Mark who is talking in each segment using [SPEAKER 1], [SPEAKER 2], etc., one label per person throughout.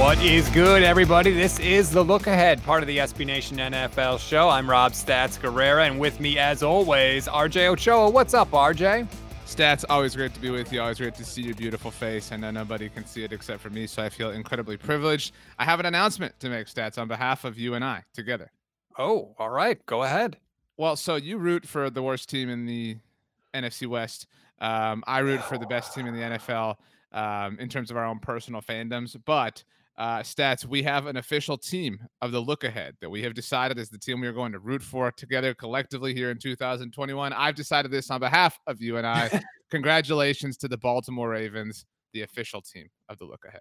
[SPEAKER 1] What is good, everybody? This is the Look Ahead, part of the SB Nation NFL show. I'm Rob Stats Guerrera, and with me, as always, RJ Ochoa. What's up, RJ?
[SPEAKER 2] Stats, always great to be with you. Always great to see your beautiful face. I know nobody can see it except for me, so I feel incredibly privileged. I have an announcement to make, Stats, on behalf of you and I together.
[SPEAKER 1] Oh, all right. Go ahead.
[SPEAKER 2] Well, so you root for the worst team in the NFC West. Um, I root for the best team in the NFL um, in terms of our own personal fandoms. But uh, stats, we have an official team of the look ahead that we have decided is the team we are going to root for together collectively here in 2021. I've decided this on behalf of you and I. Congratulations to the Baltimore Ravens, the official team of the look ahead.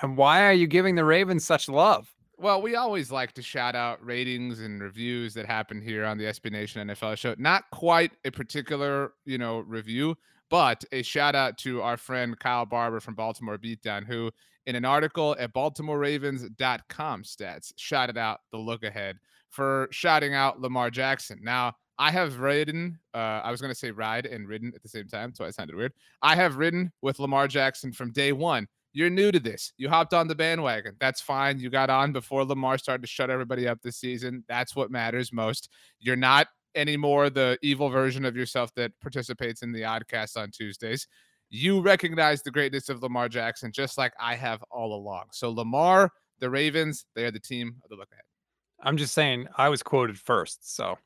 [SPEAKER 1] And why are you giving the Ravens such love?
[SPEAKER 2] Well, we always like to shout out ratings and reviews that happen here on the SB Nation NFL show. Not quite a particular, you know, review, but a shout out to our friend Kyle Barber from Baltimore Beatdown, who in an article at BaltimoreRavens.com stats shouted out the look ahead for shouting out Lamar Jackson. Now, I have ridden, uh, I was going to say ride and ridden at the same time, so I sounded weird. I have ridden with Lamar Jackson from day one. You're new to this. You hopped on the bandwagon. That's fine. You got on before Lamar started to shut everybody up this season. That's what matters most. You're not anymore the evil version of yourself that participates in the oddcast on Tuesdays. You recognize the greatness of Lamar Jackson just like I have all along. So Lamar, the Ravens, they are the team of the look ahead.
[SPEAKER 1] I'm just saying, I was quoted first. So,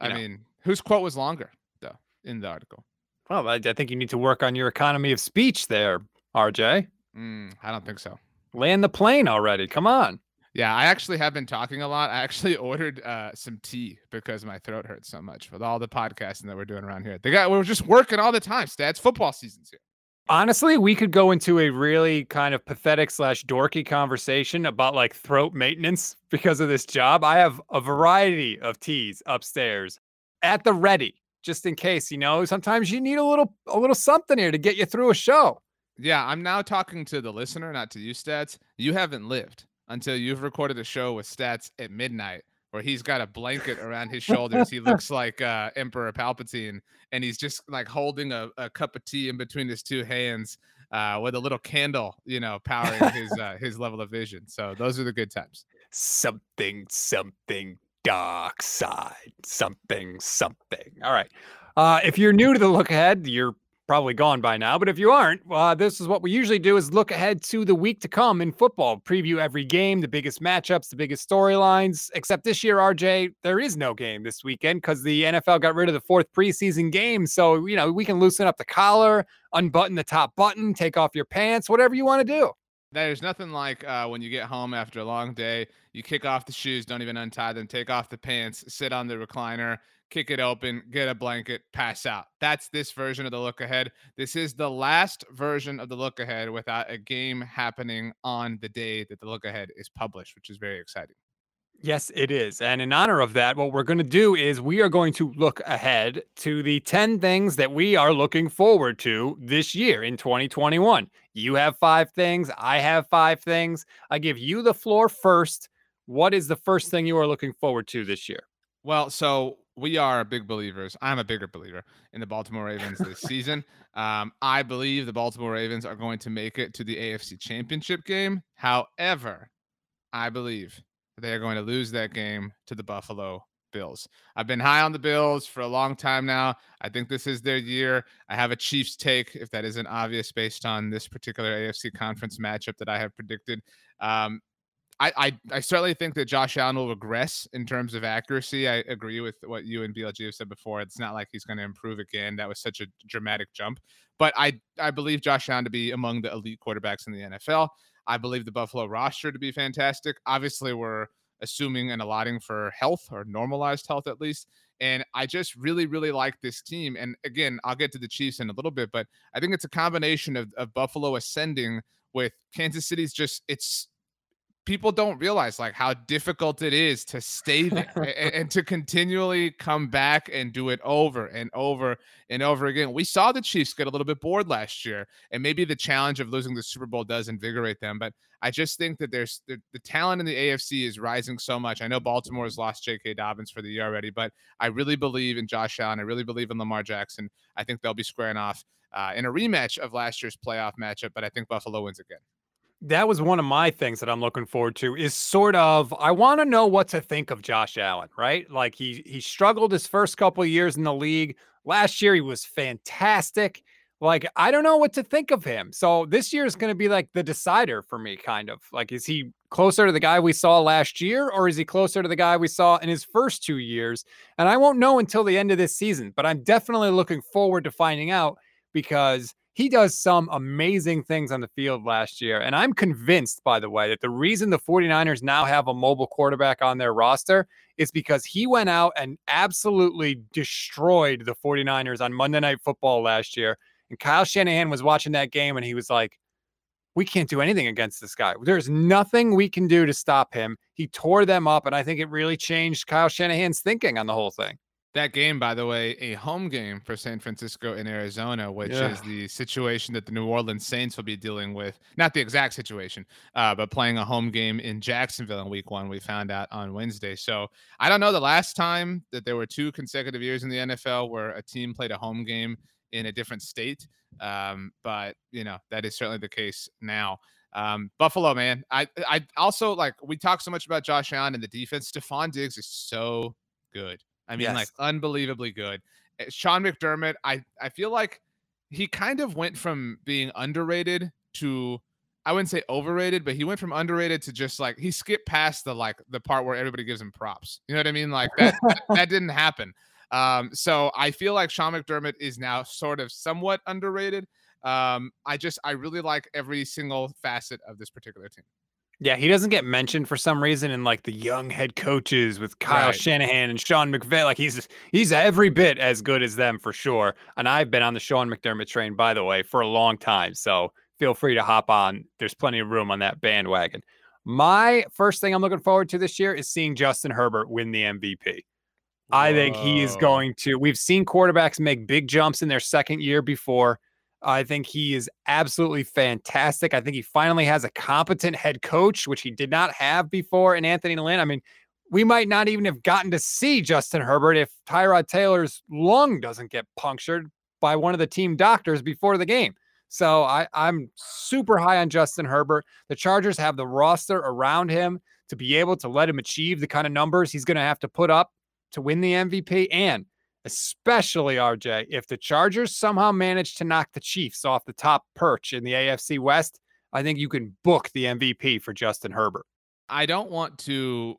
[SPEAKER 2] I
[SPEAKER 1] know.
[SPEAKER 2] mean, whose quote was longer though in the article?
[SPEAKER 1] well, I, I think you need to work on your economy of speech there, RJ.
[SPEAKER 2] Mm, I don't think so.
[SPEAKER 1] Land the plane already. Come on.
[SPEAKER 2] Yeah, I actually have been talking a lot. I actually ordered uh, some tea because my throat hurts so much with all the podcasting that we're doing around here. They got we're just working all the time. Stats football season's here.
[SPEAKER 1] Honestly, we could go into a really kind of pathetic slash dorky conversation about like throat maintenance because of this job. I have a variety of teas upstairs at the ready, just in case, you know, sometimes you need a little a little something here to get you through a show.
[SPEAKER 2] Yeah, I'm now talking to the listener, not to you, Stats. You haven't lived until you've recorded a show with Stats at midnight where he's got a blanket around his shoulders. He looks like uh, Emperor Palpatine, and he's just like holding a, a cup of tea in between his two hands uh, with a little candle, you know, powering his uh, his level of vision. So those are the good times.
[SPEAKER 1] Something, something dark side, something, something. All right. Uh, if you're new to the look ahead, you're probably gone by now. But if you aren't, uh, this is what we usually do: is look ahead to the week to come in football, preview every game, the biggest matchups, the biggest storylines. Except this year, RJ, there is no game this weekend because the NFL got rid of the fourth preseason game. So you know we can loosen up the collar, unbutton the top button, take off your pants, whatever you want to do.
[SPEAKER 2] There's nothing like uh, when you get home after a long day, you kick off the shoes, don't even untie them, take off the pants, sit on the recliner, kick it open, get a blanket, pass out. That's this version of the look ahead. This is the last version of the look ahead without a game happening on the day that the look ahead is published, which is very exciting.
[SPEAKER 1] Yes, it is. And in honor of that, what we're going to do is we are going to look ahead to the 10 things that we are looking forward to this year in 2021. You have five things. I have five things. I give you the floor first. What is the first thing you are looking forward to this year?
[SPEAKER 2] Well, so we are big believers. I'm a bigger believer in the Baltimore Ravens this season. Um, I believe the Baltimore Ravens are going to make it to the AFC Championship game. However, I believe they are going to lose that game to the Buffalo Bills. I've been high on the Bills for a long time now. I think this is their year. I have a Chiefs take, if that isn't obvious, based on this particular AFC conference matchup that I have predicted. Um, I, I, I certainly think that Josh Allen will regress in terms of accuracy. I agree with what you and BLG have said before. It's not like he's going to improve again. That was such a dramatic jump. But I I believe Josh Allen to be among the elite quarterbacks in the NFL. I believe the Buffalo roster to be fantastic. Obviously, we're assuming and allotting for health or normalized health at least. And I just really, really like this team. And again, I'll get to the Chiefs in a little bit, but I think it's a combination of, of Buffalo ascending with Kansas City's just it's people don't realize like how difficult it is to stay there and, and, to continually come back and do it over and over and over again. We saw the Chiefs get a little bit bored last year, and maybe the challenge of losing the Super Bowl does invigorate them. But I just think that there's the, the talent in the AFC is rising so much. I know Baltimore has lost J.K. Dobbins for the year already, but I really believe in Josh Allen. I really believe in Lamar Jackson. I think they'll be squaring off uh, in a rematch of last year's playoff matchup, but I think Buffalo wins again
[SPEAKER 1] that was one of my things that I'm looking forward to is sort of I want to know what to think of Josh Allen, right? Like he he struggled his first couple years in the league. Last year he was fantastic. Like I don't know what to think of him. So this year is going to be like the decider for me kind of. Like is he closer to the guy we saw last year or is he closer to the guy we saw in his first 2 years? And I won't know until the end of this season, but I'm definitely looking forward to finding out because he does some amazing things on the field last year. And I'm convinced, by the way, that the reason the 49ers now have a mobile quarterback on their roster is because he went out and absolutely destroyed the 49ers on Monday Night Football last year. And Kyle Shanahan was watching that game and he was like, we can't do anything against this guy. There's nothing we can do to stop him. He tore them up. And I think it really changed Kyle Shanahan's thinking on the whole thing.
[SPEAKER 2] That game, by the way, a home game for San Francisco in Arizona, which yeah. is the situation that the New Orleans Saints will be dealing with. Not the exact situation, uh, but playing a home game in Jacksonville in week one, we found out on Wednesday. So I don't know the last time that there were two consecutive years in the NFL where a team played a home game in a different state. Um, but, you know, that is certainly the case now. Um, Buffalo, man. I I also like we talk so much about Josh Allen and the defense. Stefon Diggs is so good. I mean, yes. like unbelievably good. Eh, Sean McDermott, I I feel like he kind of went from being underrated to I wouldn't say overrated, but he went from underrated to just like he skipped past the like the part where everybody gives him props. You know what I mean? Like that that, that didn't happen. Um, so I feel like Sean McDermott is now sort of somewhat underrated. Um, I just I really like every single facet of this particular team.
[SPEAKER 1] Yeah, he doesn't get mentioned for some reason in like the young head coaches with Kyle right. Shanahan and Sean McVay. Like he's he's every bit as good as them for sure. And I've been on the Sean McDermott train, by the way, for a long time. So feel free to hop on. There's plenty of room on that bandwagon. My first thing I'm looking forward to this year is seeing Justin Herbert win the MVP. Whoa. I think he is going to. We've seen quarterbacks make big jumps in their second year before. I think he is absolutely fantastic. I think he finally has a competent head coach, which he did not have before in Anthony Lynn. I mean, we might not even have gotten to see Justin Herbert if Tyrod Taylor's lung doesn't get punctured by one of the team doctors before the game. So I, I'm super high on Justin Herbert. The Chargers have the roster around him to be able to let him achieve the kind of numbers he's going to have to put up to win the MVP. And especially RJ, if the Chargers somehow manage to knock the Chiefs off the top perch in the AFC West, I think you can book the MVP for Justin Herbert.
[SPEAKER 2] I don't want to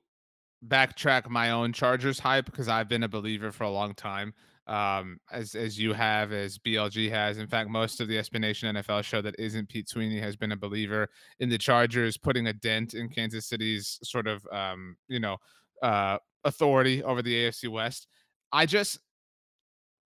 [SPEAKER 2] backtrack my own Chargers hype because I've been a believer for a long time. Um, as as you have, as BLG has. In fact, most of the SB Nation NFL show that isn't Pete Sweeney has been a believer in the Chargers putting a dent in Kansas City's sort of um, you know, uh authority over the AFC West. I just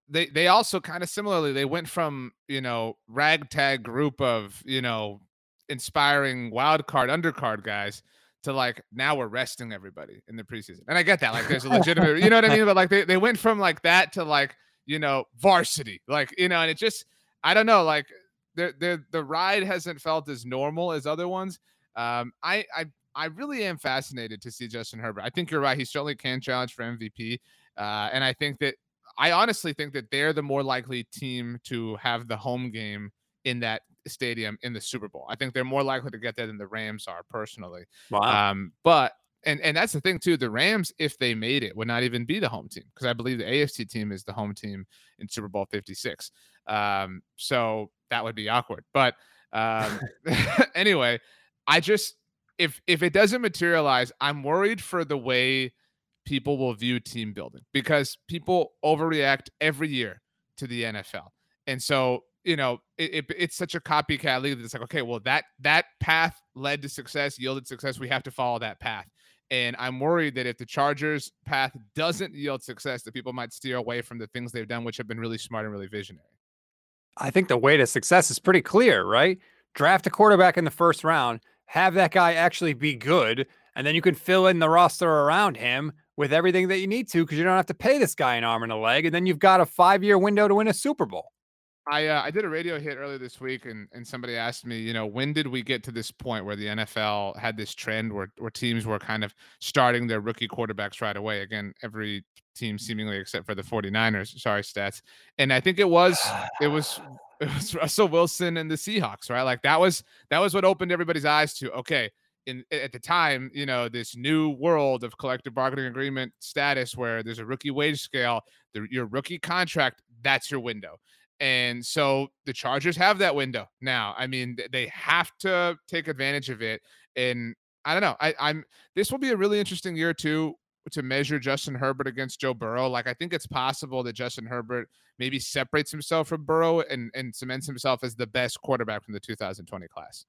[SPEAKER 2] they they also kind of similarly they went from you know ragtag group of you know inspiring wild card undercard guys to like now we're resting everybody in the preseason and i get that like there's a legitimate you know what i mean but like they, they went from like that to like you know varsity like you know and it just i don't know like the the the ride hasn't felt as normal as other ones um i i I really am fascinated to see Justin Herbert. I think you're right. He certainly can challenge for MVP. Uh, and I think that I honestly think that they're the more likely team to have the home game in that stadium in the Super Bowl. I think they're more likely to get there than the Rams are personally.
[SPEAKER 1] Wow.
[SPEAKER 2] Um, but and and that's the thing too. The Rams, if they made it, would not even be the home team because I believe the AFC team is the home team in Super Bowl 56. Um, so that would be awkward. But um, anyway, I just if if it doesn't materialize, I'm worried for the way people will view team building because people overreact every year to the NFL, and so you know it, it, it's such a copycat league that it's like okay, well that that path led to success, yielded success. We have to follow that path. And I'm worried that if the Chargers path doesn't yield success, that people might steer away from the things they've done, which have been really smart and really visionary.
[SPEAKER 1] I think the way to success is pretty clear, right? Draft a quarterback in the first round, have that guy actually be good, and then you can fill in the roster around him with everything that you need to because you don't have to pay this guy an arm and a leg, and then you've got a five year window to win a Super Bowl.
[SPEAKER 2] I uh, I did a radio hit earlier this week, and and somebody asked me, you know, when did we get to this point where the NFL had this trend where where teams were kind of starting their rookie quarterbacks right away? Again, every team seemingly except for the 49ers. Sorry, stats. And I think it was it was it was Russell Wilson and the Seahawks, right? Like that was that was what opened everybody's eyes to okay. In, at the time, you know, this new world of collective bargaining agreement status where there's a rookie wage scale, the, your rookie contract, that's your window. And so the Chargers have that window now. I mean, they have to take advantage of it. And I don't know. I, I'm this will be a really interesting year too to measure Justin Herbert against Joe Burrow. Like I think it's possible that Justin Herbert maybe separates himself from Burrow and and cements himself as the best quarterback from the 2020 class.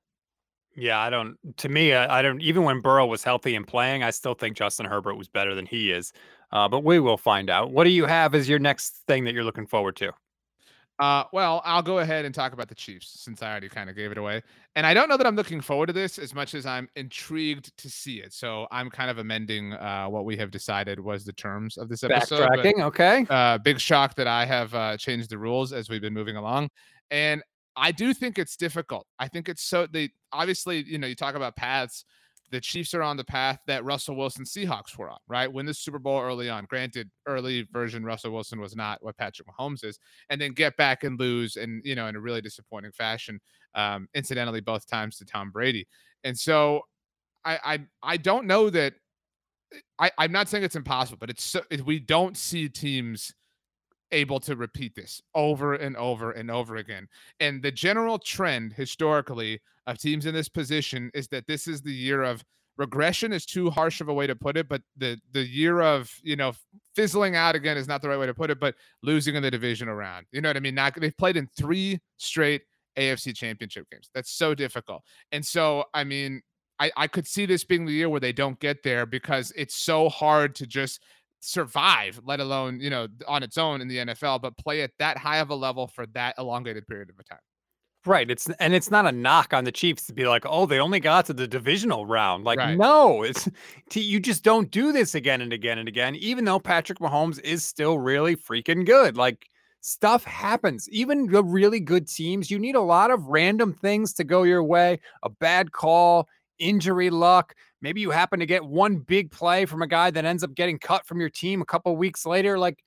[SPEAKER 1] Yeah, I don't. To me, I, I don't. Even when Burrow was healthy and playing, I still think Justin Herbert was better than he is. Uh, but we will find out. What do you have as your next thing that you're looking forward to?
[SPEAKER 2] Uh, well, I'll go ahead and talk about the Chiefs since I already kind of gave it away. And I don't know that I'm looking forward to this as much as I'm intrigued to see it. So I'm kind of amending uh, what we have decided was the terms of this episode.
[SPEAKER 1] Backtracking, but, okay.
[SPEAKER 2] Uh, big shock that I have uh, changed the rules as we've been moving along. And I do think it's difficult. I think it's so they obviously, you know, you talk about paths the Chiefs are on the path that Russell Wilson Seahawks were on, right? Win the Super Bowl early on. Granted, early version Russell Wilson was not what Patrick Mahomes is, and then get back and lose, and you know, in a really disappointing fashion. Um, incidentally, both times to Tom Brady, and so I I I don't know that. I, I'm not saying it's impossible, but it's so, we don't see teams able to repeat this over and over and over again. And the general trend historically of teams in this position is that this is the year of regression is too harsh of a way to put it, but the the year of you know fizzling out again is not the right way to put it, but losing in the division around. You know what I mean? Not they've played in three straight AFC championship games. That's so difficult. And so I mean, I, I could see this being the year where they don't get there because it's so hard to just survive, let alone, you know, on its own in the NFL, but play at that high of a level for that elongated period of a time.
[SPEAKER 1] Right. It's and it's not a knock on the Chiefs to be like, oh, they only got to the divisional round. Like,
[SPEAKER 2] Right.
[SPEAKER 1] no, it's you just don't do this again and again and again, even though Patrick Mahomes is still really freaking good. Like stuff happens. Even the really good teams, you need a lot of random things to go your way, a bad call, injury luck. Maybe you happen to get one big play from a guy that ends up getting cut from your team a couple weeks later. Like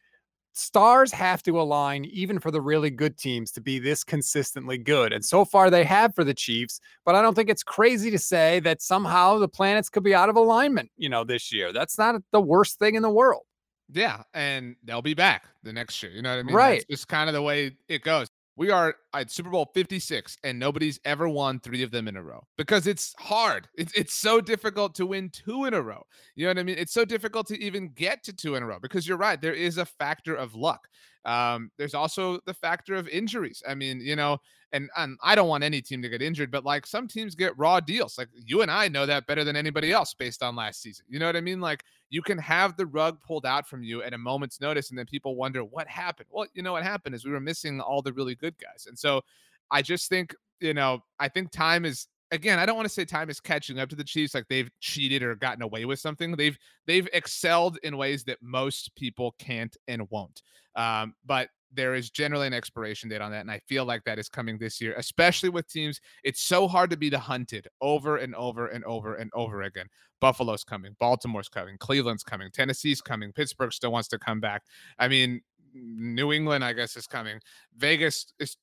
[SPEAKER 1] stars have to align even for the really good teams to be this consistently good. And so far they have for the Chiefs, but I don't think it's crazy to say that somehow the planets could be out of alignment, you know, this year. That's not the worst thing in the world.
[SPEAKER 2] Yeah, and they'll be back the next year. You know what I mean?
[SPEAKER 1] Right.
[SPEAKER 2] It's just kind of the way it goes. We are at Super Bowl 56, and nobody's ever won three of them in a row because it's hard. It's, it's so difficult to win two in a row. You know what I mean? It's so difficult to even get to two in a row because you're right. There is a factor of luck. Um, there's also the factor of injuries. I mean, you know, and, and I don't want any team to get injured, but like some teams get raw deals. Like you and I know that better than anybody else based on last season. You know what I mean? Like you can have the rug pulled out from you at a moment's notice, and then people wonder what happened. Well, you know what happened is we were missing all the really good guys, and so I just think you know I think time is again, I don't want to say time is catching up to the Chiefs like they've cheated or gotten away with something. They've they've excelled in ways that most people can't and won't. Um, but there is generally an expiration date on that. And I feel like that is coming this year, especially with teams. It's so hard to be the hunted over and over and over and over again. Buffalo's coming, Baltimore's coming, Cleveland's coming, Tennessee's coming, Pittsburgh still wants to come back. I mean, New England, I guess, is coming. Vegas is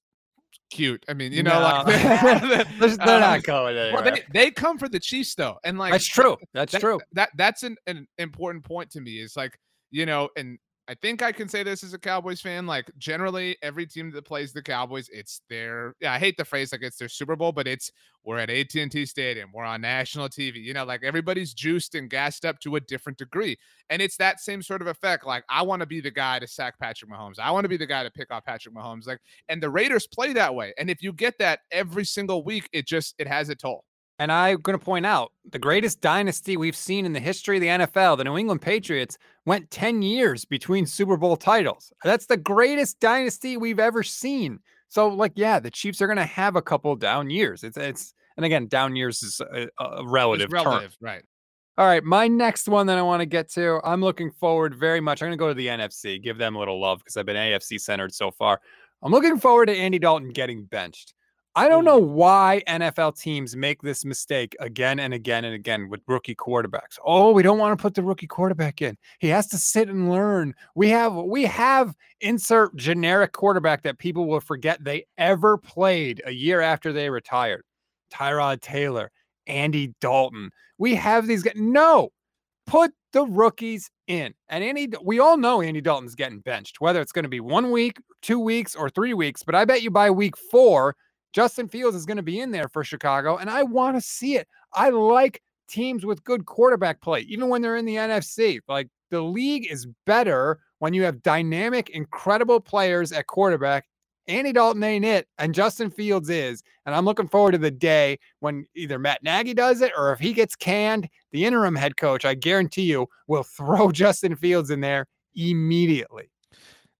[SPEAKER 2] cute. I mean, you know,
[SPEAKER 1] No.
[SPEAKER 2] like
[SPEAKER 1] They're, they're
[SPEAKER 2] um,
[SPEAKER 1] not going
[SPEAKER 2] well, they, they come for the Chiefs though, and like
[SPEAKER 1] That's true. That's
[SPEAKER 2] that,
[SPEAKER 1] true.
[SPEAKER 2] That that's an, an important point to me. Is like you know, and I think I can say this as a Cowboys fan. Like generally, every team that plays the Cowboys, it's their. Yeah, I hate the phrase like it's their Super Bowl, but it's we're at AT and T Stadium, we're on national TV. You know, like everybody's juiced and gassed up to a different degree, and it's that same sort of effect. Like I want to be the guy to sack Patrick Mahomes. I want to be the guy to pick off Patrick Mahomes. Like, and the Raiders play that way. And if you get that every single week, it just it has a toll.
[SPEAKER 1] And I'm going to point out the greatest dynasty we've seen in the history of the NFL, the New England Patriots, went 10 years between Super Bowl titles. That's the greatest dynasty we've ever seen. So, like, yeah, the Chiefs are going to have a couple down years. It's, it's, and again, down years is a, a relative,
[SPEAKER 2] It's
[SPEAKER 1] term.
[SPEAKER 2] relative, right?
[SPEAKER 1] All right, my next one that I want to get to, I'm looking forward very much. I'm going to go to the NFC, give them a little love because I've been AFC centered so far. I'm looking forward to Andy Dalton getting benched. I don't know why NFL teams make this mistake again and again and again with rookie quarterbacks. Oh, we don't want to put the rookie quarterback in. He has to sit and learn. We have we have insert generic quarterback that people will forget they ever played a year after they retired. Tyrod Taylor, Andy Dalton. We have these guys. No, put the rookies in. And Andy, we all know Andy Dalton's getting benched, whether it's going to be one week, two weeks, or three weeks. But I bet you by week four, Justin Fields is going to be in there for Chicago. And I want to see it. I like teams with good quarterback play, even when they're in the NFC. Like the league is better when you have dynamic, incredible players at quarterback. Andy Dalton ain't it, and Justin Fields is. And I'm looking forward to the day when either Matt Nagy does it or if he gets canned, the interim head coach, I guarantee you, will throw Justin Fields in there immediately.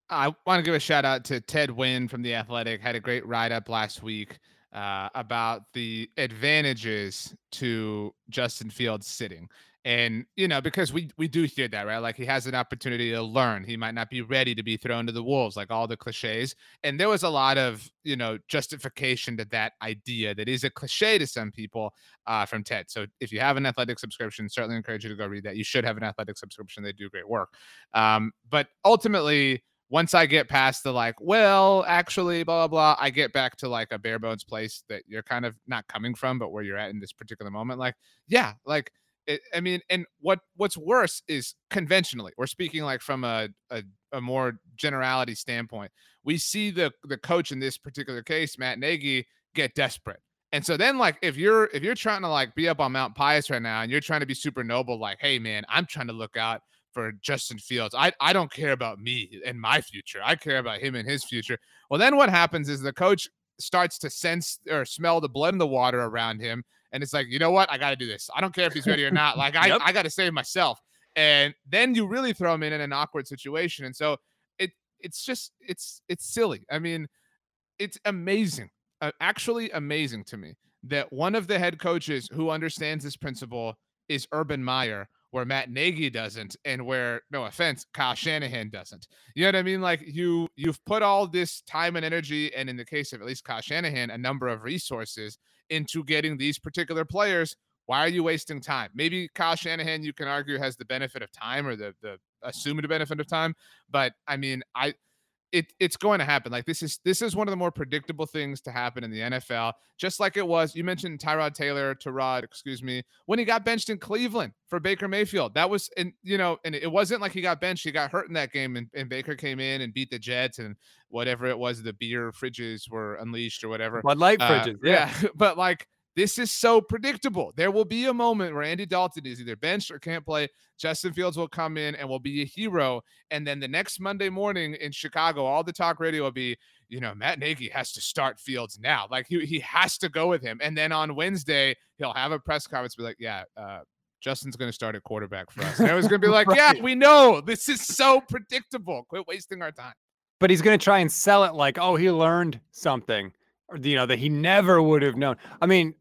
[SPEAKER 2] I want to give a shout out to Ted Nguyen from The Athletic. Had a great write up last week uh, about the advantages to Justin Fields sitting. And, you know, because we, we do hear that, right? Like he has an opportunity to learn. He might not be ready to be thrown to the wolves, like all the cliches. And there was a lot of, you know, justification to that idea that is a cliche to some people uh, from Ted. So if you have an athletic subscription, certainly encourage you to go read that. You should have an athletic subscription. They do great work. Um, but ultimately, once I get past the like, well, actually, blah blah blah, I get back to like a bare bones place that you're kind of not coming from, but where you're at in this particular moment. Like, yeah, like it, I mean, and what what's worse is conventionally, we're speaking like from a, a a more generality standpoint. We see the the coach in this particular case, Matt Nagy, get desperate. And so then like if you're if you're trying to like be up on Mount Pius right now and you're trying to be super noble, like, hey man, I'm trying to look out for Justin Fields. I, I don't care about me and my future. I care about him and his future. Well, then what happens is the coach starts to sense or smell the blood in the water around him. And it's like, you know what? I got to do this. I don't care if he's ready or not. Like, I,
[SPEAKER 1] Yep.
[SPEAKER 2] I got to save myself. And then you really throw him in, in an awkward situation. And so it it's just it's it's silly. I mean, it's amazing, uh, actually amazing to me that one of the head coaches who understands this principle is Urban Meyer, where Matt Nagy doesn't, and where, no offense, Kyle Shanahan doesn't. You know what I mean? Like you, you've put all this time and energy, and in the case of at least Kyle Shanahan, a number of resources into getting these particular players. Why are you wasting time? Maybe Kyle Shanahan, you can argue, has the benefit of time or the the assumed benefit of time, but I mean, I it it's going to happen. Like this is this is one of the more predictable things to happen in the NFL. Just like it was, you mentioned Tyrod Taylor, Tyrod, excuse me, when he got benched in Cleveland for Baker Mayfield. That was, and you know, and it wasn't like he got benched. He got hurt in that game, and, and Baker came in and beat the Jets, and whatever it was, the beer fridges were unleashed or whatever.
[SPEAKER 1] Bud Light
[SPEAKER 2] Uh,
[SPEAKER 1] fridges. yeah.
[SPEAKER 2] but like this is so predictable. There will be a moment where Andy Dalton is either benched or can't play. Justin Fields will come in and will be a hero. And then the next Monday morning in Chicago, all the talk radio will be, you know, Matt Nagy has to start Fields now. Like he, he has to go with him. And then on Wednesday, he'll have a press conference, be like, yeah, uh, Justin's going to start at quarterback for us. And everyone's going to be like, yeah, we know. This is so predictable. Quit wasting our time.
[SPEAKER 1] but he's going to try and sell it like, oh, he learned something, or you know that he never would have known. I mean,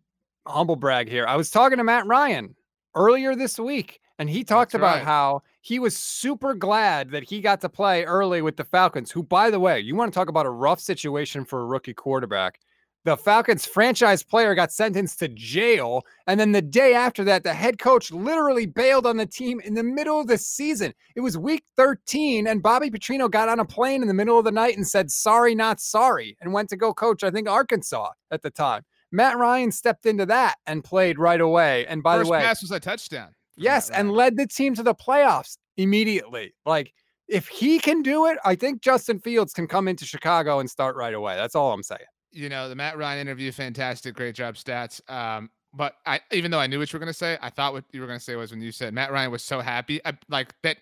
[SPEAKER 1] humble brag here. I was talking to Matt Ryan earlier this week, and he talked
[SPEAKER 2] That's
[SPEAKER 1] about
[SPEAKER 2] right.
[SPEAKER 1] how he was super glad that he got to play early with the Falcons, who, by the way, you want to talk about a rough situation for a rookie quarterback. The Falcons franchise player got sentenced to jail. And then the day after that, the head coach literally bailed on the team in the middle of the season. It was week 13, and Bobby Petrino got on a plane in the middle of the night and said, sorry, not sorry, and went to go coach, I think, Arkansas at the time. Matt Ryan stepped into that and played right away. And by
[SPEAKER 2] First
[SPEAKER 1] the way,
[SPEAKER 2] pass was a touchdown.
[SPEAKER 1] Yes, and led the team to the playoffs immediately. Like if he can do it, I think Justin Fields can come into Chicago and start right away. That's all I'm saying.
[SPEAKER 2] you know, the Matt Ryan interview, fantastic, great job, stats. Um, but I, even though I knew what you were going to say, I thought what you were going to say was when you said Matt Ryan was so happy, I, like that.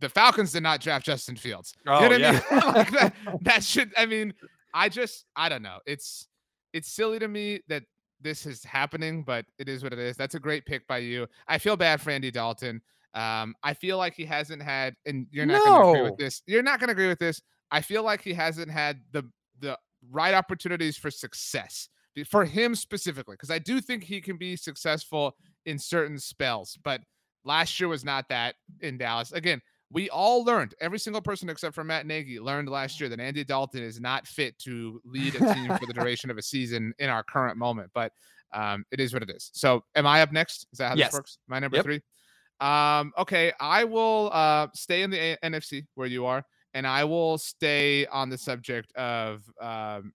[SPEAKER 2] The Falcons did not draft Justin Fields. You know
[SPEAKER 1] Oh,
[SPEAKER 2] what I
[SPEAKER 1] yeah.
[SPEAKER 2] mean? Like that, that should. I mean, I just, I don't know. It's, it's silly to me that this is happening, but it is what it is. That's a great pick by you. I feel bad for Andy Dalton. Um, I feel like he hasn't had, and you're not going to agree with this. You're not going to agree with this. I feel like he hasn't had the the right opportunities for success for him specifically because I do think he can be successful in certain spells, but last year was not that in Dallas. Again, we all learned, every single person except for Matt Nagy learned last year that Andy Dalton is not fit to lead a team for the duration of a season in our current moment, but um, it is what it is. So, am I up next? Is that how
[SPEAKER 1] Yes.
[SPEAKER 2] this works? My number
[SPEAKER 1] Yep.
[SPEAKER 2] three. Um, okay, I will uh, stay in the A- NFC where you are, and I will stay on the subject of um,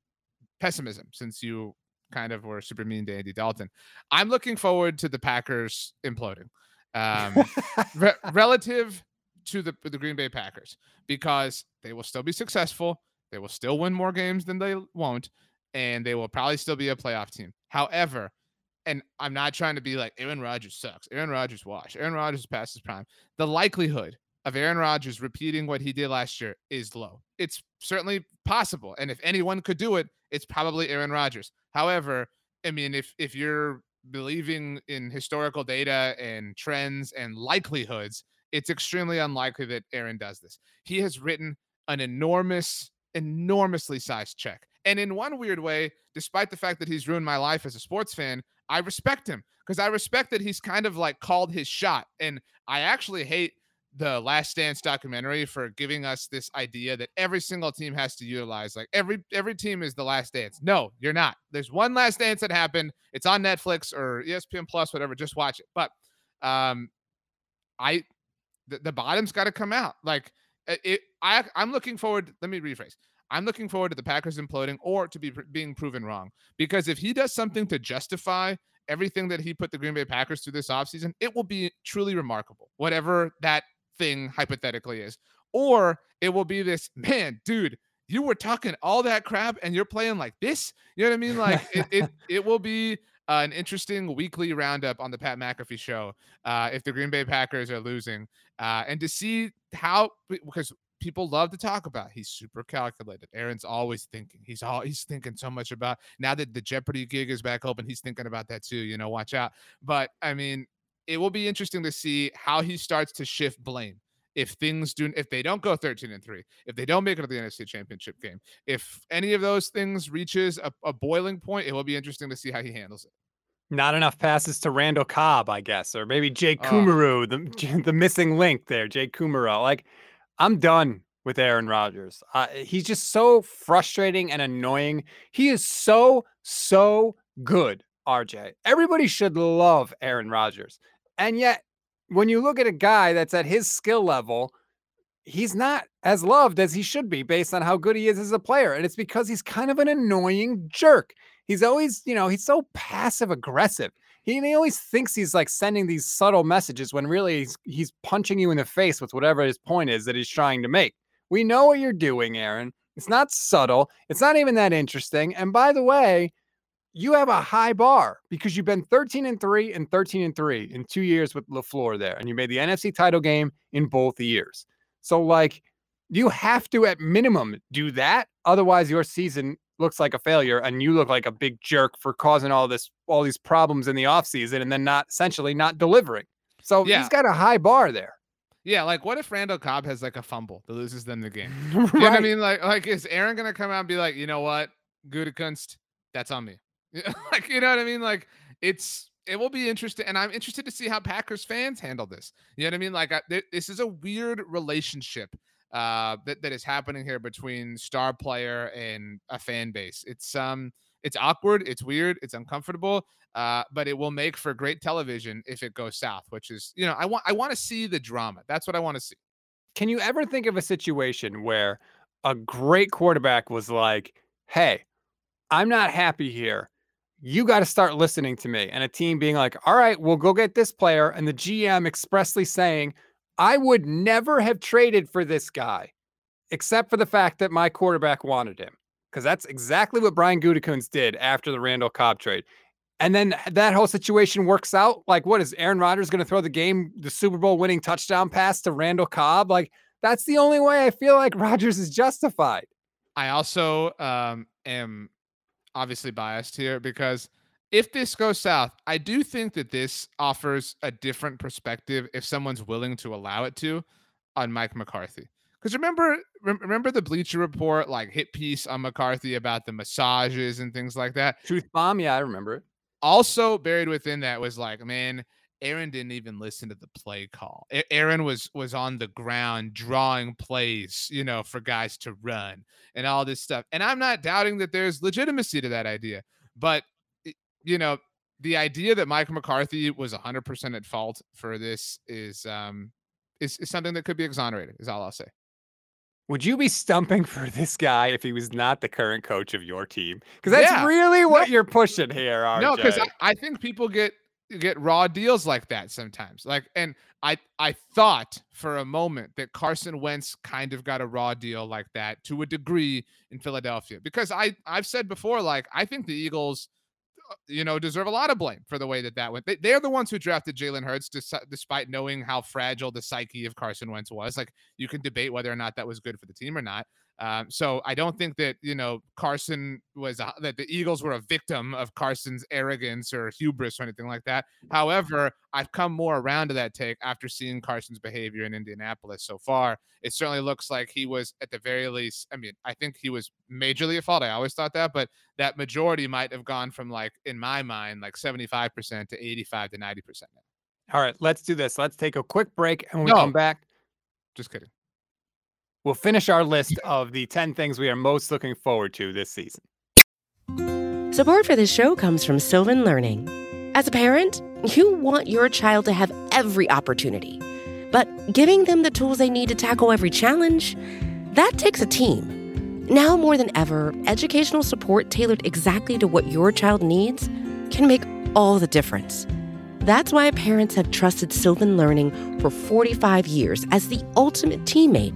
[SPEAKER 2] pessimism since you kind of were super mean to Andy Dalton. I'm looking forward to the Packers imploding um, re- relative to the, the Green Bay Packers because they will still be successful. They will still win more games than they won't, and they will probably still be a playoff team. However, and I'm not trying to be like Aaron Rodgers sucks. Aaron Rodgers wash. Aaron Rodgers past his prime. The likelihood of Aaron Rodgers repeating what he did last year is low. It's certainly possible, and if anyone could do it, it's probably Aaron Rodgers. However, I mean, if if you're believing in historical data and trends and likelihoods, it's extremely unlikely that Aaron does this. He has written an enormous, enormously sized check. And in one weird way, despite the fact that he's ruined my life as a sports fan, I respect him because I respect that he's kind of like called his shot. And I actually hate the Last Dance documentary for giving us this idea that every single team has to utilize like every every team is the Last Dance. No, you're not. There's one Last Dance that happened. It's on Netflix or ESPN Plus, whatever. Just watch it. But um, I the, the bottom's got to come out. Like it, I I'm looking forward. Let me rephrase. I'm looking forward to the Packers imploding or to be pr- being proven wrong because if he does something to justify everything that he put the Green Bay Packers through this offseason, it will be truly remarkable, whatever that thing hypothetically is. Or it will be this man, dude, you were talking all that crap and you're playing like this. You know what I mean? Like it, it, it will be uh, an interesting weekly roundup on the Pat McAfee show uh, if the Green Bay Packers are losing, uh, and to see how because people love to talk about he's super calculated. Aaron's always thinking. He's all he's thinking so much about now that the Jeopardy gig is back open. He's thinking about that too. You know, watch out. But I mean, it will be interesting to see how he starts to shift blame if things do if they don't go 13 and 3 if they don't make it to the nfc championship game if any of those things reaches a, a boiling point it will be interesting to see how he handles it
[SPEAKER 1] Not enough passes to Randall Cobb, I guess, or maybe Jake
[SPEAKER 2] Oh.
[SPEAKER 1] Kumerow, the the missing link there, Jake Kumerow. Like, I'm done with Aaron Rodgers. Uh, he's just so frustrating and annoying. He is so so good, RJ. Everybody should love Aaron Rodgers, and yet when you look at a guy that's at his skill level. He's not as loved as he should be based on how good he is as a player. And it's because he's kind of an annoying jerk. He's always, you know, he's so passive aggressive. He, he always thinks he's like sending these subtle messages when really he's, he's punching you in the face with whatever his point is that he's trying to make. We know what you're doing, Aaron. It's not subtle. It's not even that interesting. And by the way, you have a high bar because you've been 13 and 3 and 13 and 3 in 2 years with LaFleur there and you made the NFC title game in both years. So like you have to at minimum do that otherwise your season looks like a failure and you look like a big jerk for causing all this all these problems in the offseason and then not essentially not delivering. So
[SPEAKER 2] Yeah.
[SPEAKER 1] he's got a high bar there.
[SPEAKER 2] yeah like what if randall cobb has like a fumble that loses them the game you know what i mean like like is aaron gonna come out and be like you know what Gutekunst that's on me like you know what i mean like it's it will be interesting, and I'm interested to see how Packers fans handle this. You know what I mean? Like, I, th- this is a weird relationship uh, that that is happening here between star player and a fan base. It's um, it's awkward, it's weird, it's uncomfortable, uh, but it will make for great television if it goes south. Which is, you know, I want I want to see the drama. That's what I want to see.
[SPEAKER 1] Can you ever think of a situation where a great quarterback was like, "Hey, I'm not happy here." You got to start listening to me. And a team being like, all right, we'll go get this player. And the GM expressly saying, I would never have traded for this guy, except for the fact that my quarterback wanted him. Because that's exactly what Brian Gutekunst did after the Randall Cobb trade. And then that whole situation works out. Like, what is Aaron Rodgers going to throw the game, the Super Bowl winning touchdown pass to Randall Cobb? Like, that's the only way I feel like Rodgers is justified.
[SPEAKER 2] I also um, am obviously biased here because if this goes south, I do think that this offers a different perspective if someone's willing to allow it to on Mike McCarthy. Because remember, remember the Bleacher Report like hit piece on McCarthy about the massages and things like that.
[SPEAKER 1] Truth bomb, yeah, I remember it.
[SPEAKER 2] Also buried within that was like, man, Aaron didn't even listen to the play call. Aaron was was on the ground drawing plays, you know, for guys to run and all this stuff. And I'm not doubting that there's legitimacy to that idea, but you know, the idea that Mike McCarthy was 100% at fault for this is um is, is something that could be exonerated. Is all I'll say.
[SPEAKER 1] Would you be stumping for this guy if he was not the current coach of your team? Because that's
[SPEAKER 2] Yeah.
[SPEAKER 1] really what
[SPEAKER 2] No.
[SPEAKER 1] you're pushing here, RJ.
[SPEAKER 2] No, because I, I think people get get raw deals like that sometimes. Like, and I I thought for a moment that Carson Wentz kind of got a raw deal like that to a degree in Philadelphia because I I've said before like I think the Eagles. uh, You know, deserve a lot of blame for the way that that went. They, they're the ones who drafted Jalen Hurts, dis- despite knowing how fragile the psyche of Carson Wentz was. Like, you can debate whether or not that was good for the team or not. Um, so I don't think that you know Carson was a, that the Eagles were a victim of Carson's arrogance or hubris or anything like that. However, I've come more around to that take after seeing Carson's behavior in Indianapolis so far. It certainly looks like he was at the very least. I mean, I think he was majorly at fault. I always thought that, but that majority might have gone from like in my mind like seventy five percent to eighty five to ninety percent.
[SPEAKER 1] All right, let's do this. Let's take a quick break. And when we
[SPEAKER 2] No.
[SPEAKER 1] come back,
[SPEAKER 2] Just kidding.
[SPEAKER 1] We'll finish our list of the 10 things we are most looking forward to this season.
[SPEAKER 3] Support for this show comes from Sylvan Learning. As a parent, you want your child to have every opportunity, but giving them the tools they need to tackle every challenge, that takes a team. Now more than ever, educational support tailored exactly to what your child needs can make all the difference. That's why parents have trusted Sylvan Learning for 45 years as the ultimate teammate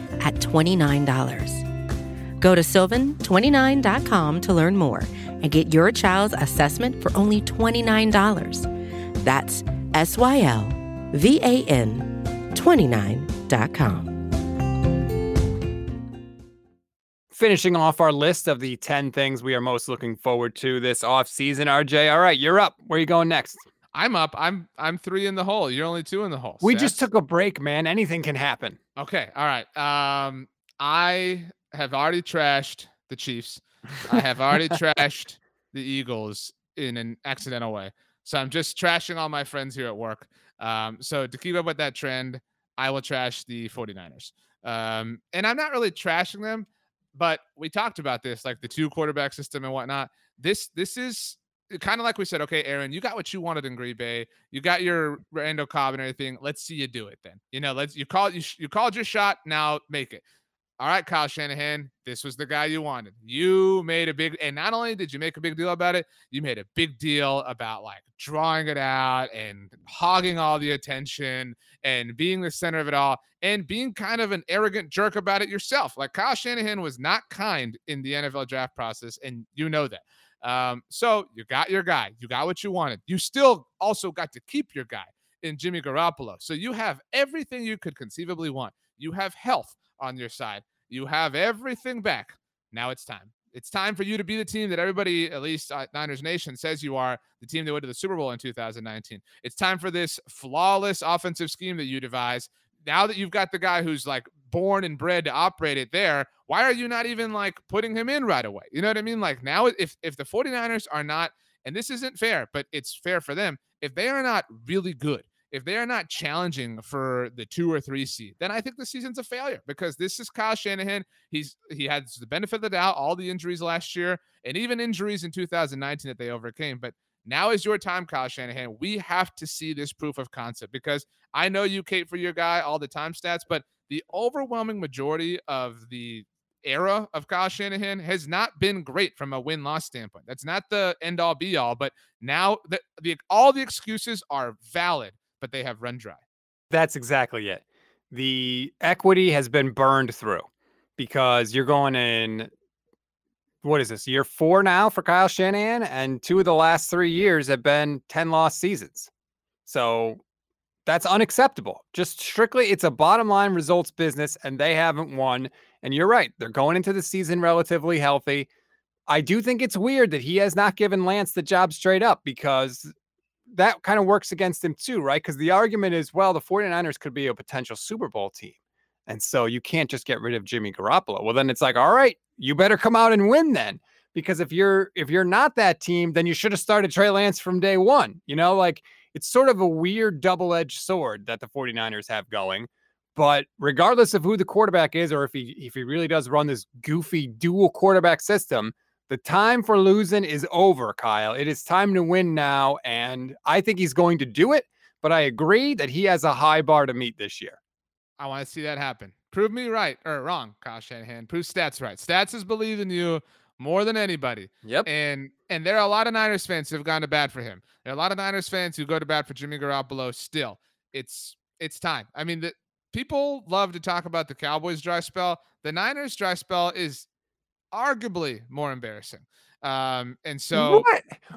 [SPEAKER 3] at $29. Go to sylvan29.com to learn more and get your child's assessment for only $29. That's S Y L V A N 29.com.
[SPEAKER 1] Finishing off our list of the 10 things we are most looking forward to this off season, RJ. All right, you're up. Where are you going next?
[SPEAKER 2] I'm up. I'm I'm three in the hole. You're only two in the hole.
[SPEAKER 1] We
[SPEAKER 2] Seth.
[SPEAKER 1] just took a break, man. Anything can happen.
[SPEAKER 2] Okay. All right. Um, I have already trashed the Chiefs. I have already trashed the Eagles in an accidental way. So I'm just trashing all my friends here at work. Um, so to keep up with that trend, I will trash the 49ers. Um, and I'm not really trashing them, but we talked about this, like the two quarterback system and whatnot. This this is kind of like we said, okay, Aaron, you got what you wanted in Green Bay. You got your Randall Cobb and everything. Let's see you do it then. You know, let's you called you, you called your shot. Now make it. All right, Kyle Shanahan, this was the guy you wanted. You made a big, and not only did you make a big deal about it, you made a big deal about like drawing it out and hogging all the attention and being the center of it all and being kind of an arrogant jerk about it yourself. Like Kyle Shanahan was not kind in the NFL draft process, and you know that. Um, so you got your guy, you got what you wanted. You still also got to keep your guy in Jimmy Garoppolo. So you have everything you could conceivably want. You have health on your side. You have everything back. Now it's time. It's time for you to be the team that everybody, at least uh, Niners Nation, says you are the team that went to the Super Bowl in 2019. It's time for this flawless offensive scheme that you devise. Now that you've got the guy who's like born and bred to operate it there, why are you not even like putting him in right away? You know what I mean? Like now, if if the 49ers are not, and this isn't fair, but it's fair for them, if they are not really good, if they are not challenging for the two or three seed, then I think the season's a failure because this is Kyle Shanahan. He's he has the benefit of the doubt, all the injuries last year, and even injuries in 2019 that they overcame. But now is your time, Kyle Shanahan. We have to see this proof of concept because I know you cape for your guy all the time stats, but the overwhelming majority of the era of Kyle Shanahan has not been great from a win loss standpoint. That's not the end all be all, but now the, all the excuses are valid but they have run dry.
[SPEAKER 1] That's exactly it. The equity has been burned through because you're going in. What is this year four now for Kyle Shanahan? And two of the last three years have been 10 lost seasons. So that's unacceptable. Just strictly, it's a bottom line results business, and they haven't won. And you're right. They're going into the season relatively healthy. I do think it's weird that he has not given Lance the job straight up because that kind of works against him too, right? Because the argument is, well, the 49ers could be a potential Super Bowl team. And so you can't just get rid of Jimmy Garoppolo. Well, then it's like, all right, you better come out and win then. Because if you're if you're not that team, then you should have started Trey Lance from day one. You know, like it's sort of a weird double-edged sword that the 49ers have going. But regardless of who the quarterback is, or if he if he really does run this goofy dual quarterback system, the time for losing is over, Kyle. It is time to win now. And I think he's going to do it. But I agree that he has a high bar to meet this year.
[SPEAKER 2] I want to see that happen. Prove me right or wrong, Kyle Shanahan. Prove stats right. Stats has believed in you more than anybody.
[SPEAKER 1] Yep.
[SPEAKER 2] And and there are a lot of Niners fans who have gone to bat for him. There are a lot of Niners fans who go to bat for Jimmy Garoppolo still. It's it's time. I mean, the people love to talk about the Cowboys dry spell. The Niners dry spell is arguably more embarrassing. Um, and so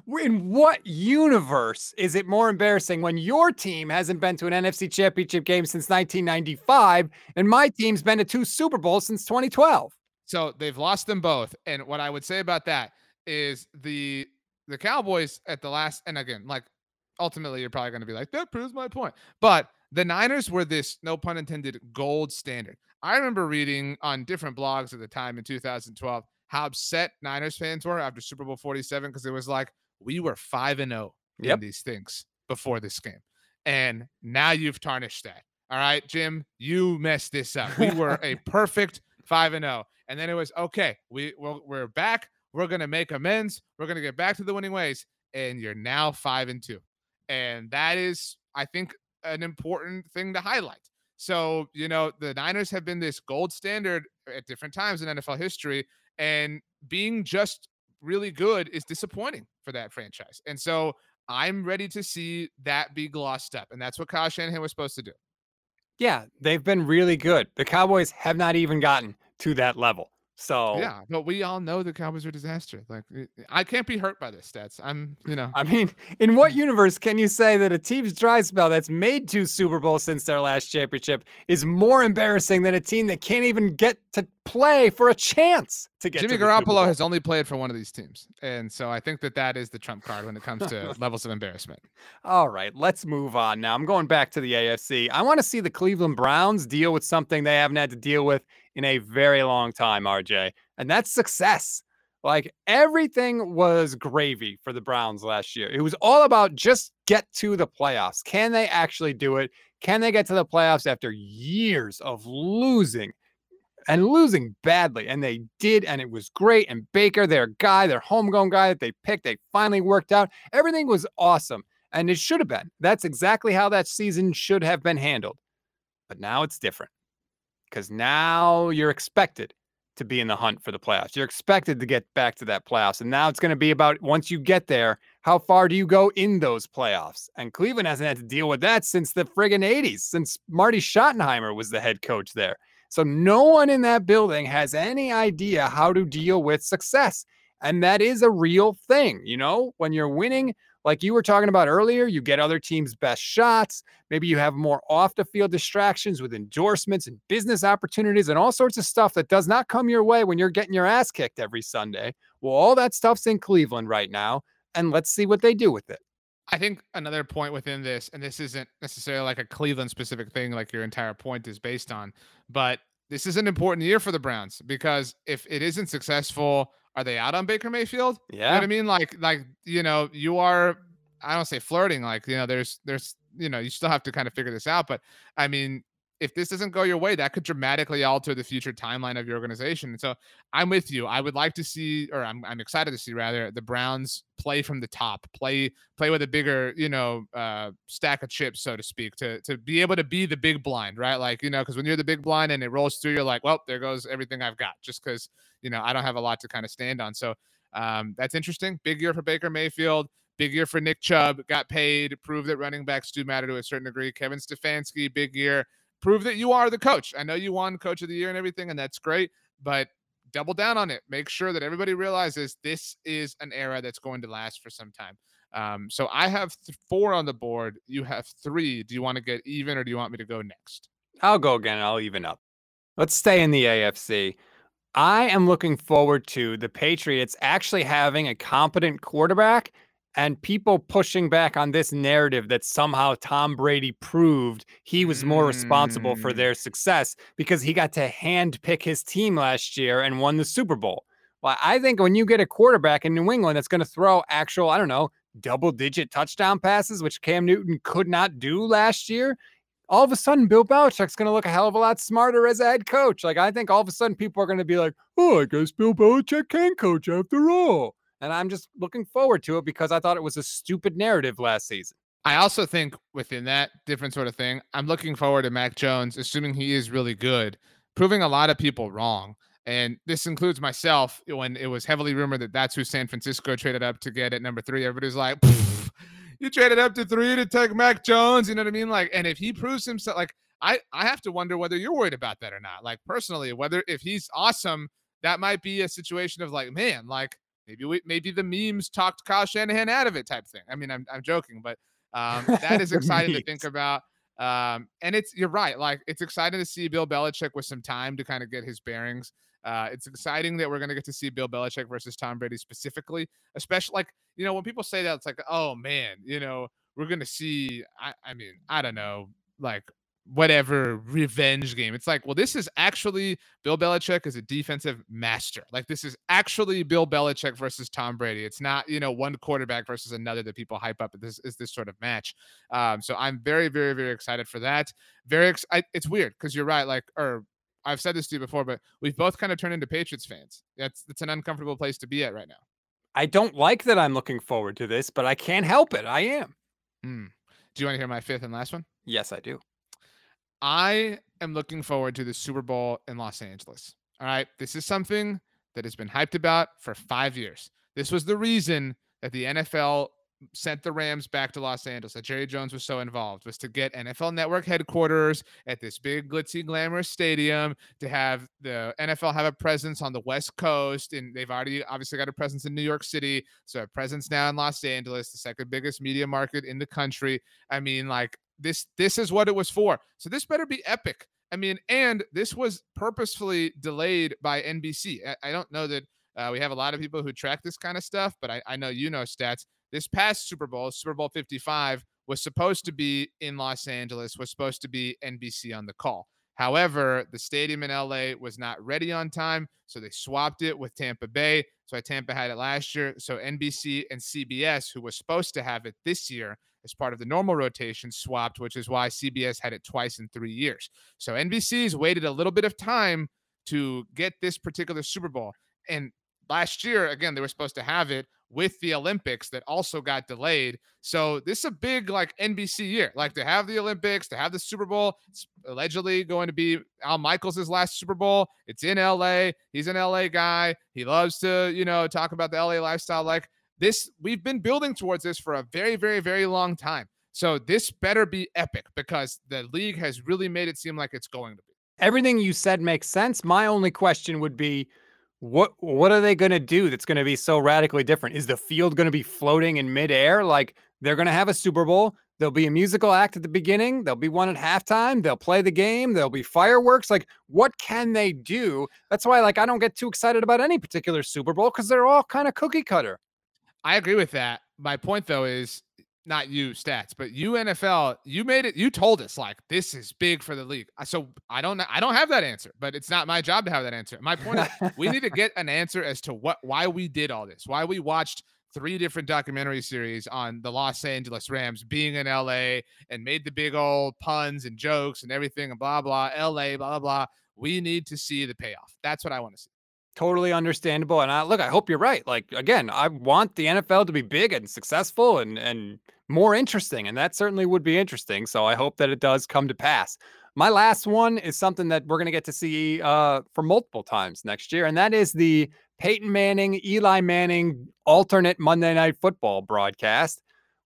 [SPEAKER 1] what in what universe is it more embarrassing when your team hasn't been to an NFC championship game since 1995 and my team's been to two Super Bowls since 2012?
[SPEAKER 2] So they've lost them both. And what I would say about that is the the Cowboys at the last and again, like ultimately you're probably going to be like, that proves my point. But the Niners were this, no pun intended, gold standard. I remember reading on different blogs at the time in 2012 how upset Niners fans were after Super Bowl 47 because it was like we were 5 and 0 in these things before this game. And now you've tarnished that. All right, Jim, you messed this up. We were a perfect 5 and 0. And then it was okay, we we're, we're back. We're to make amends. We're to get back to the winning ways and you're now 5 and 2. And that is I think an important thing to highlight. So, you know, the Niners have been this gold standard at different times in NFL history, and being just really good is disappointing for that franchise. And so I'm ready to see that be glossed up. And that's what Kyle Shanahan was supposed to do.
[SPEAKER 1] Yeah, they've been really good. The Cowboys have not even gotten to that level. So
[SPEAKER 2] yeah, but we all know the Cowboys are a disaster. Like eh, eh, I can't be hurt by this stats. I'm, you know.
[SPEAKER 1] I mean, in what mm. universe can you say that a team's dry spell that's made two Super Bowls since their last championship is more embarrassing than a team that can't even get to play for a chance to get?
[SPEAKER 2] Jimmy
[SPEAKER 1] to
[SPEAKER 2] Garoppolo has only played for one of these teams, and so I think that that is the trump card when it comes to levels of embarrassment.
[SPEAKER 1] All right, let's move on now. I'm going back to the AFC. I want to see the Cleveland Browns deal with something they haven't had to deal with in a very long time, RJ, and that's success. Like everything was gravy for the Browns last year. It was all about just get to the playoffs. Can they actually do it? Can they get to the playoffs after years of losing and losing badly? And they did, and it was great. And Baker, their guy, their homegrown guy that they picked, they finally worked out. Everything was awesome. And it should have been. That's exactly how that season should have been handled. But now it's different because now you're expected to be in the hunt for the playoffs. You're expected to get back to that playoffs. And now it's going to be about once you get there, how far do you go in those playoffs? And Cleveland hasn't had to deal with that since the friggin' 80s, since Marty Schottenheimer was the head coach there. So no one in that building has any idea how to deal with success. And that is a real thing. You know, when you're winning, like you were talking about earlier, you get other teams' best shots. Maybe you have more off the field distractions with endorsements and business opportunities and all sorts of stuff that does not come your way when you're getting your ass kicked every Sunday. Well, all that stuff's in Cleveland right now. And let's see what they do with it.
[SPEAKER 2] I think another point within this, and this isn't necessarily like a Cleveland specific thing, like your entire point is based on, but this is an important year for the Browns because if it isn't successful, are they out on Baker Mayfield? You know
[SPEAKER 1] Yeah.
[SPEAKER 2] what I mean? Like, like, you know, you are, I don't say flirting, like, you know, there's, there's, you know, you still have to kind of figure this out. But I mean, if this doesn't go your way, that could dramatically alter the future timeline of your organization. And so I'm with you. I would like to see, or I'm, I'm excited to see rather, the Browns play from the top, play, play with a bigger, you know, uh, stack of chips, so to speak, to, to be able to be the big blind, right? Like, you know, because when you're the big blind and it rolls through, you're like, well, there goes everything I've got just because, you know, I don't have a lot to kind of stand on. So um, that's interesting. Big year for Baker Mayfield. Big year for Nick Chubb. Got paid. Proved that running backs do matter to a certain degree. Kevin Stefanski. Big year. Prove that you are the coach. I know you won Coach of the Year and everything, and that's great. But double down on it. Make sure that everybody realizes this is an era that's going to last for some time. Um, so I have th- four on the board. You have three. Do you want to get even, or do you want me to go next?
[SPEAKER 1] I'll go again. I'll even up. Let's stay in the AFC. I am looking forward to the Patriots actually having a competent quarterback and people pushing back on this narrative that somehow Tom Brady proved he was more responsible for
[SPEAKER 2] Mm.
[SPEAKER 1] their success because he got to handpick his team last year and won the Super Bowl. Well, I think when you get a quarterback in New England that's going to throw actual, I don't know, double digit touchdown passes, which Cam Newton could not do last year, all of a sudden Bill Belichick's going to look a hell of a lot smarter as a head coach. Like I think all of a sudden people are going to be like, "Oh, I guess Bill Belichick can coach after all." And I'm just looking forward to it because I thought it was a stupid narrative last season.
[SPEAKER 2] I also think within that different sort of thing, I'm looking forward to Mac Jones, assuming he is really good, proving a lot of people wrong. And this includes myself when it was heavily rumored that that's who San Francisco traded up to get at number three. Everybody's like, you traded up to three to take Mac Jones. You know what I mean? Like, and if he proves himself, like, I, I have to wonder whether you're worried about that or not. Like, personally, whether if he's awesome, that might be a situation of like, man, like, maybe we, maybe the memes talked Kyle Shanahan out of it type thing. I mean, I'm, I'm joking, but um, that is exciting to think about. Um, and it's you're right. Like it's exciting to see Bill Belichick with some time to kind of get his bearings. Uh, it's exciting that we're going to get to see Bill Belichick versus Tom Brady specifically, especially like you know when people say that it's like oh man, you know we're going to see. I, I mean I don't know like whatever revenge game. It's like well this is actually Bill Belichick is a defensive master. Like this is actually Bill Belichick versus Tom Brady. It's not you know one quarterback versus another that people hype up. This is this sort of match. Um, so I'm very very very excited for that. Very ex- I, it's weird because you're right. Like or I've said this to you before, but we've both kind of turned into Patriots fans. That's that's an uncomfortable place to be at right now.
[SPEAKER 1] I don't like that I'm looking forward to this, but I can't help it. I am.
[SPEAKER 2] Hmm. Do you want to hear my fifth and last one?
[SPEAKER 1] Yes, I do.
[SPEAKER 2] I am looking forward to the Super Bowl in Los Angeles. All right. This is something that has been hyped about for five years. This was the reason that the NFL sent the Rams back to Los Angeles, that Jerry Jones was so involved, was to get NFL Network headquarters at this big, glitzy, glamorous stadium, to have the NFL have a presence on the West Coast. And they've already obviously got a presence in New York City. So a presence now in Los Angeles, the second biggest media market in the country. I mean, like this, this is what it was for. So this better be epic. I mean, and this was purposefully delayed by NBC. I, I don't know that uh, we have a lot of people who track this kind of stuff, but I, I know you know stats. This past Super Bowl, Super Bowl 55, was supposed to be in Los Angeles, was supposed to be NBC on the call. However, the stadium in LA was not ready on time, so they swapped it with Tampa Bay. So Tampa had it last year. So NBC and CBS, who was supposed to have it this year as part of the normal rotation, swapped, which is why CBS had it twice in three years. So NBC's waited a little bit of time to get this particular Super Bowl. And last year, again, they were supposed to have it with the Olympics that also got delayed. So this is a big like NBC year, like to have the Olympics, to have the Super Bowl. It's allegedly going to be Al Michaels' last Super Bowl. It's in LA. He's an LA guy. He loves to, you know, talk about the LA lifestyle. Like this, we've been building towards this for a very, very, very long time. So this better be epic because the league has really made it seem like it's going to be.
[SPEAKER 1] Everything you said makes sense. My only question would be what what are they going to do that's going to be so radically different? Is the field going to be floating in midair? Like they're going to have a Super Bowl. There'll be a musical act at the beginning. There'll be one at halftime. They'll play the game. There'll be fireworks. Like, what can they do? That's why, like, I don't get too excited about any particular Super Bowl because they're all kind of cookie cutter.
[SPEAKER 2] I agree with that. My point though is not you stats, but you NFL, you made it. You told us like this is big for the league. So I don't, I don't have that answer, but it's not my job to have that answer. My point is, we need to get an answer as to what, why we did all this, why we watched three different documentary series on the Los Angeles Rams being in LA and made the big old puns and jokes and everything and blah blah LA blah blah. We need to see the payoff. That's what I want to see.
[SPEAKER 1] Totally understandable. And I look, I hope you're right. Like again, I want the NFL to be big and successful and and more interesting, and that certainly would be interesting. So I hope that it does come to pass. My last one is something that we're going to get to see uh, for multiple times next year, and that is the Peyton Manning, Eli Manning alternate Monday Night Football broadcast.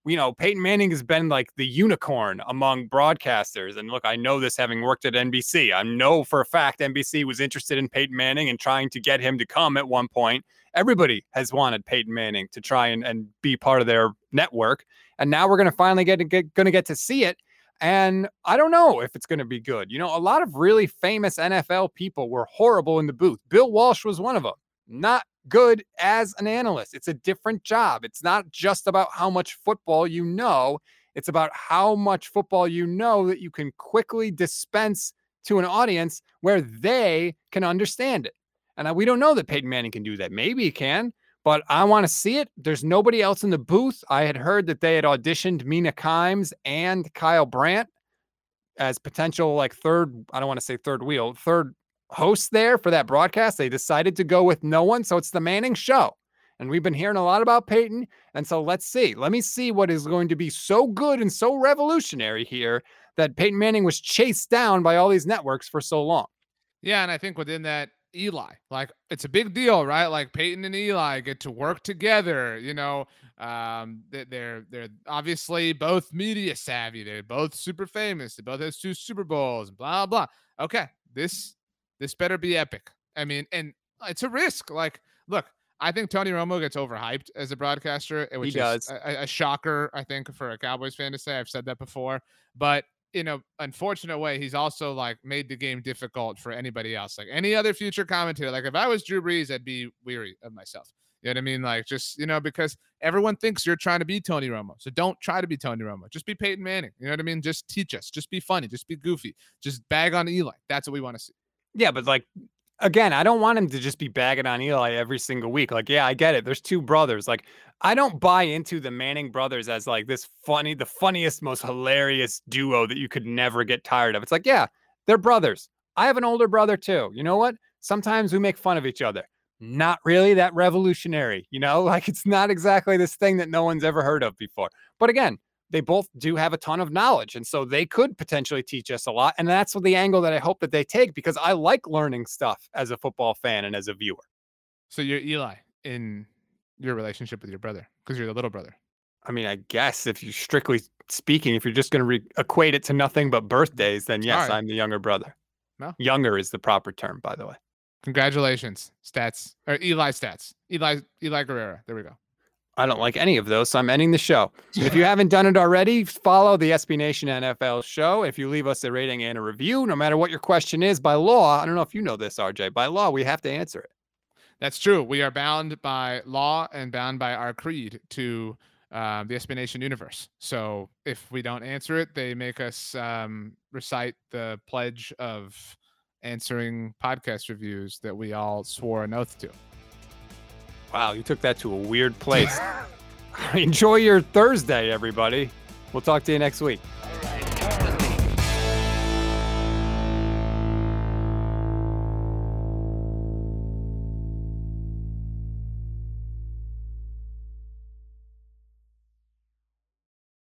[SPEAKER 1] You know, Peyton Manning has been like the unicorn among broadcasters. And look, I know this having worked at NBC. I know for a fact NBC was interested in Peyton Manning and trying to get him to come at one point. Everybody has wanted Peyton Manning to try and, and be part of their network. And now we're going to finally get, get going to get to see it. And I don't know if it's going to be good. You know, a lot of really famous NFL people were horrible in the booth. Bill Walsh was one of them. Not good as an analyst. It's a different job. It's not just about how much football you know, it's about how much football you know that you can quickly dispense to an audience where they can understand it. And we don't know that Peyton Manning can do that. Maybe he can, but I want to see it. There's nobody else in the booth. I had heard that they had auditioned Mina Kimes and Kyle Brandt as potential like third, I don't want to say third wheel, third hosts there for that broadcast. They decided to go with no one. So it's the Manning show. And we've been hearing a lot about Peyton. And so let's see. Let me see what is going to be so good and so revolutionary here that Peyton Manning was chased down by all these networks for so long.
[SPEAKER 2] Yeah, and I think within that, Eli, like it's a big deal, right? Like Peyton and Eli get to work together. You know, um, they- they're they're obviously both media savvy. They're both super famous. They both have two Super Bowls. Blah blah. Okay, this this better be epic. I mean, and it's a risk. Like, look, I think Tony Romo gets overhyped as a broadcaster, eh, which
[SPEAKER 1] does.
[SPEAKER 2] is a, a- shocker. I think for a Cowboys fan to say. I've said that before, but in a unfortunate way, he's also like made the game difficult for anybody else. Like any other future commentator, like if I was Drew Brees, I'd be weary of myself. You know what I mean? Like just you know because everyone thinks you're trying to be Tony Romo, so don't try to be Tony Romo. Just be Peyton Manning. You know what I mean? Just teach us. Just be funny. Just be goofy. Just bag on Eli. That's what we want to see.
[SPEAKER 1] Yeah, but like again, I don't want him to just be bagging on Eli every single week. Like, yeah, I get it. There's two brothers. Like, I don't buy into the Manning brothers as like this funny, the funniest, most hilarious duo that you could never get tired of. It's like, yeah, they're brothers. I have an older brother too. You know what? Sometimes we make fun of each other. Not really that revolutionary, you know, like it's not exactly this thing that no one's ever heard of before. But again, they both do have a ton of knowledge. And so they could potentially teach us a lot. And that's what the angle that I hope that they take because I like learning stuff as a football fan and as a viewer.
[SPEAKER 2] So you're Eli in your relationship with your brother because you're the little brother.
[SPEAKER 1] I mean, I guess if you strictly speaking, if you're just going to re- equate it to nothing but birthdays, then yes,
[SPEAKER 2] right.
[SPEAKER 1] I'm the younger brother.
[SPEAKER 2] No.
[SPEAKER 1] Younger is the proper term, by the way.
[SPEAKER 2] Congratulations, stats or Eli stats. Eli Eli Guerrera. There we go.
[SPEAKER 1] I don't like any of those, so I'm ending the show. If you haven't done it already, follow the SB Nation NFL show. If you leave us a rating and a review, no matter what your question is, by law, I don't know if you know this, RJ, by law, we have to answer it.
[SPEAKER 2] That's true. We are bound by law and bound by our creed to uh, the SB Nation universe. So if we don't answer it, they make us um, recite the pledge of answering podcast reviews that we all swore an oath to.
[SPEAKER 1] Wow, you took that to a weird place. Enjoy your Thursday, everybody. We'll talk to you next week.